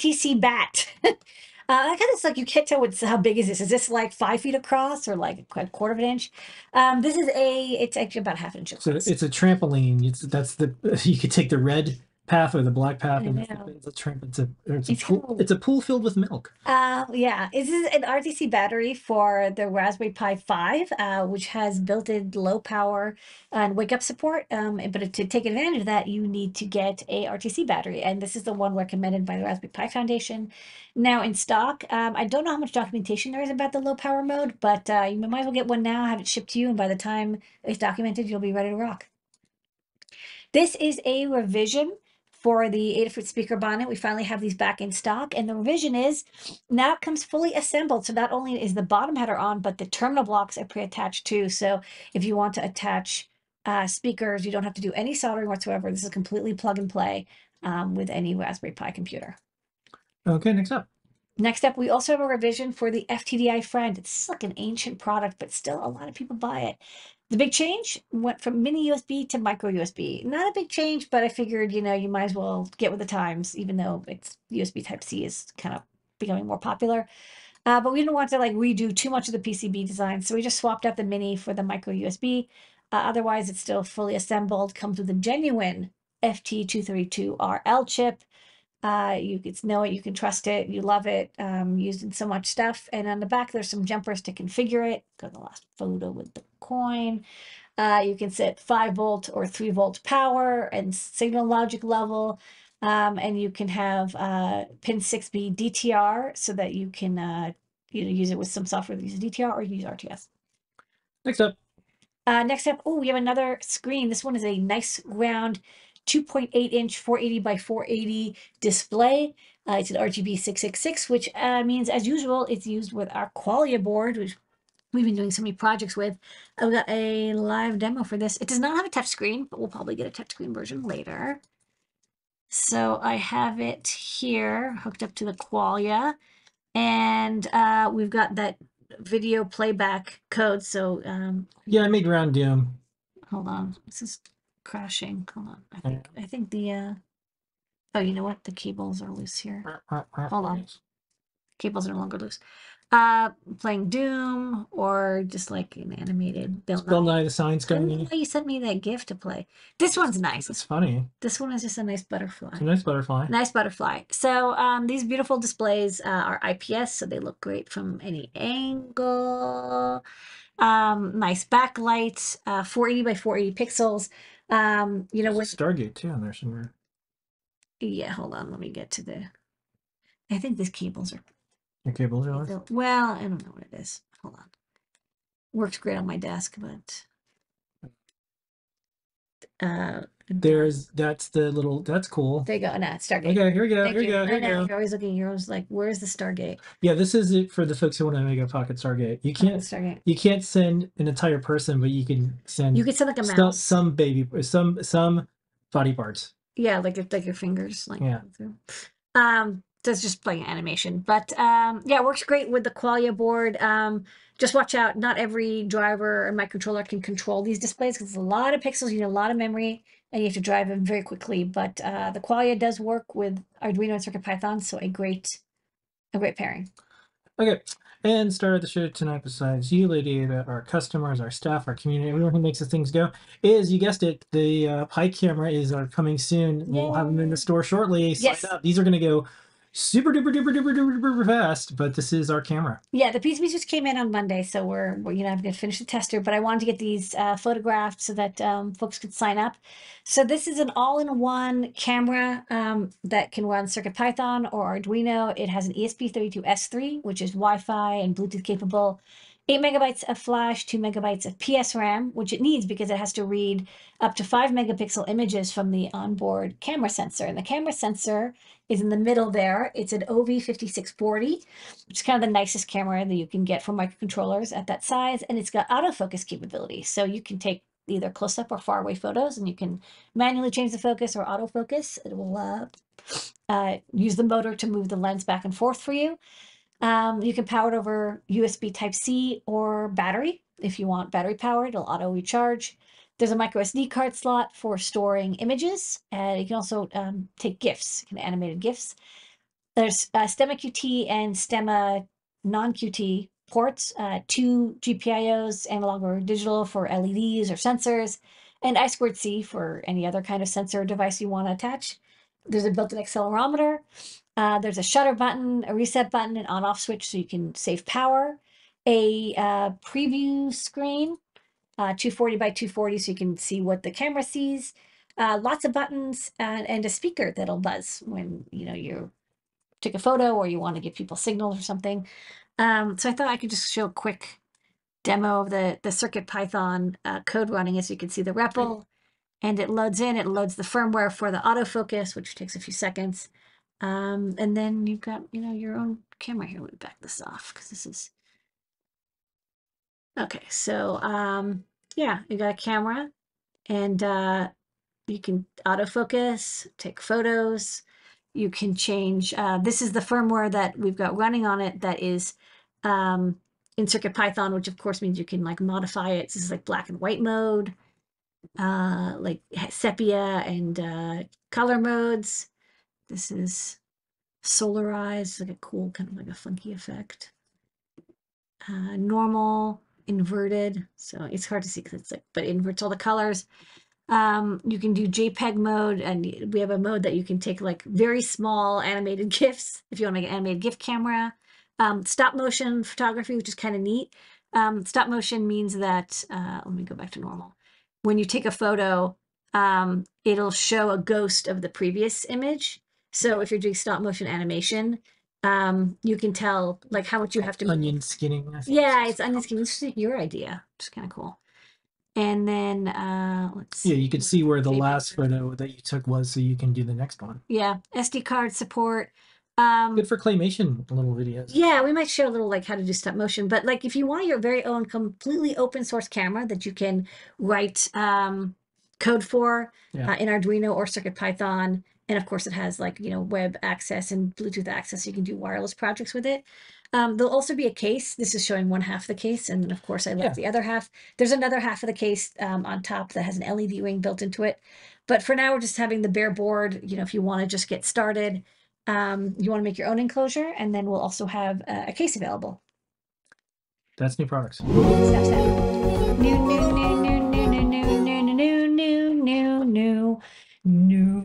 RTC bat. uh, I kind of like you can't tell what's how big is this? Is this like five feet across or like a quarter of an inch? Um, this is a it's actually about half an inch So it's a trampoline. It's that's the you could take the red path or the black path, I it's, know. it's a tramp. It's a it's a It's pool. cool. It's a pool filled with milk. Uh, yeah, this is an RTC battery for the Raspberry Pi 5, uh, which has built-in low power and wake up support. Um, but to take advantage of that, you need to get a RTC battery, and this is the one recommended by the Raspberry Pi Foundation. Now in stock, um, I don't know how much documentation there is about the low power mode, but uh, you might as well get one now, have it shipped to you, and by the time it's documented, you'll be ready to rock. This is a revision for the Adafruit speaker bonnet. We finally have these back in stock, and the revision is now it comes fully assembled. So not only is the bottom header on, but the terminal blocks are pre-attached too. So if you want to attach uh, speakers, you don't have to do any soldering whatsoever. This is completely plug and play um, with any Raspberry Pi computer. Okay, next up. Next up, we also have a revision for the FTDI Friend. It's like an ancient product, but still a lot of people buy it. The big change went from mini USB to micro USB. Not a big change, but I figured, you know, you might as well get with the times, even though it's USB Type C is kind of becoming more popular. Uh, but we didn't want to like redo too much of the PCB design, so we just swapped out the mini for the micro USB. Uh, otherwise, it's still fully assembled. Comes with a genuine FT232RL chip. Uh, you can know it, you can trust it, you love it, um, used in so much stuff. And on the back, there's some jumpers to configure it. Go to the last photo with the coin. Uh, you can set 5 volt or 3 volt power and signal logic level. Um, and you can have uh, pin 6B DTR so that you can uh, you know, use it with some software that uses DTR or use RTS. Next up. Uh, next up, oh, we have another screen. This one is a nice round 2.8 inch 480 by 480 display. Uh, it's an RGB 666, which uh, means, as usual, it's used with our Qualia board, which we've been doing so many projects with. I've got a live demo for this. It does not have a touchscreen, but we'll probably get a touchscreen version later. So I have it here hooked up to the Qualia, and uh, we've got that video playback code. So um, Yeah, I made round doom. hold on, this is crashing. Hold on, I think I think the uh, oh, you know what? The cables are loose here. Hold on. Cables are no longer loose. Uh, playing Doom or just like an animated Bill Bill Nye. The Science I don't know Guy. why you sent me that gift to play. This one's nice. It's funny. This one is just a nice butterfly. It's a nice butterfly. Nice butterfly. So um, these beautiful displays uh, are IPS, so they look great from any angle. Um, nice backlight, uh, 480 by 480 pixels. Um, you know, with Stargate too on there somewhere. yeah, hold on, let me get to the. I think these cables are Your cables are. Well, I don't know what it is. Hold on. Works great on my desk, but uh There's that's the little that's cool. there you go. Nah, Stargate. Okay, here we go. Thank Here we you. go. I Here we know, go. You're always looking. You're always like, "Where's the Stargate?" Yeah, this is it for the folks who want to make a pocket Stargate. You Oh, can't Stargate. you can't send an entire person, but you can send You could send like a some, mouse. some baby some some body parts. Yeah, like your- like your fingers, like Yeah. through. Um, that's just playing animation, but um, yeah, it works great with the Qualia board. Um, just watch out; not every driver or microcontroller can control these displays because it's a lot of pixels, you need a lot of memory, and you have to drive them very quickly. But uh, the Qualia does work with Arduino and CircuitPython, so a great, a great pairing. Okay. And started the show tonight, besides you, Lady Ada, our customers, our staff, our community, everyone who makes the things go, is you guessed it, the uh, Pi camera is are coming soon. We'll have them in the store shortly. Yes. These are going to go super duper duper duper duper duper fast, but this is our camera. Yeah, the PCBs just came in on Monday, so we're, we're you know I'm gonna finish the tester, but I wanted to get these uh, photographed so that um, folks could sign up. So this is an all-in-one camera um, that can run CircuitPython or Arduino. It has an E ESP32S3, which is Wi-Fi and Bluetooth capable. Eight megabytes of flash, two megabytes of PS RAM, which it needs because it has to read up to five megapixel images from the onboard camera sensor. And the camera sensor is in the middle there. It's an OV5640 which is kind of the nicest camera that you can get from microcontrollers at that size. And it's got autofocus capability. So you can take either close up or far away photos and you can manually change the focus or autofocus. It will uh, uh, use the motor to move the lens back and forth for you. Um, you can power it over USB Type C or battery. If you want battery powered, it'll auto recharge. There's a micro SD card slot for storing images, and you can also um, take GIFs, you can animated GIFs. There's uh, Stemma QT and Stemma non QT ports, uh, two GPIOs, analog or digital for LEDs or sensors, and I squared C for any other kind of sensor device you want to attach. There's a built-in accelerometer. Uh, there's a shutter button, a reset button, an on-off switch so you can save power, a uh, preview screen, uh, 240 by 240 so you can see what the camera sees, uh, lots of buttons, and, and a speaker that'll buzz when you know you take a photo or you want to give people signals or something. Um, so I thought I could just show a quick demo of the the Circuit Python uh, code running as you can see the REPL and it loads in, it loads the firmware for the autofocus, which takes a few seconds. Um, and then you've got, you know, your own camera here. Let me back this off because this is, okay. So, um, yeah, you got a camera and, uh, you can autofocus, take photos. You can change, uh, this is the firmware that we've got running on it that is, um, in Circuit Python, which of course means you can like modify it. This is like black and white mode uh, like sepia and uh, color modes. This is solarized, like a cool kind of like a funky effect. Uh, normal, inverted, so it's hard to see because it's like, but inverts all the colors. Um, you can do JPEG mode, and we have a mode that you can take like very small animated GIFs if you want to make an animated GIF camera. Um, stop motion photography, which is kind of neat. Um, stop motion means that, uh, let me go back to normal when you take a photo, um, it'll show a ghost of the previous image. So if you're doing stop motion animation, um, you can tell like how much you have to. Onion skinning. I think. Yeah, it's onion skinning. This is your idea, which is kind of cool. And then uh, let's. Yeah, you can see where the last photo that you took was, so you can do the next one. Yeah, SD card support. Um, Good for claymation little videos. Yeah, we might share a little like how to do stop motion, but like if you want your very own completely open source camera that you can write um, code for Yeah. uh, in Arduino or Circuit Python, and of course it has like you know web access and Bluetooth access, so you can do wireless projects with it. Um, there'll also be a case. This is showing one half of the case, and then of course I left the other half. There's another half of the case um, on top that has an LED ring built into it. But for now, we're just having the bare board. You know, if you want to just get started, um, you want to make your own enclosure, and then we'll also have uh, a case available. That's new products. Step, step. New, new, new, new, new, new, new, new, new, new, new, new, new.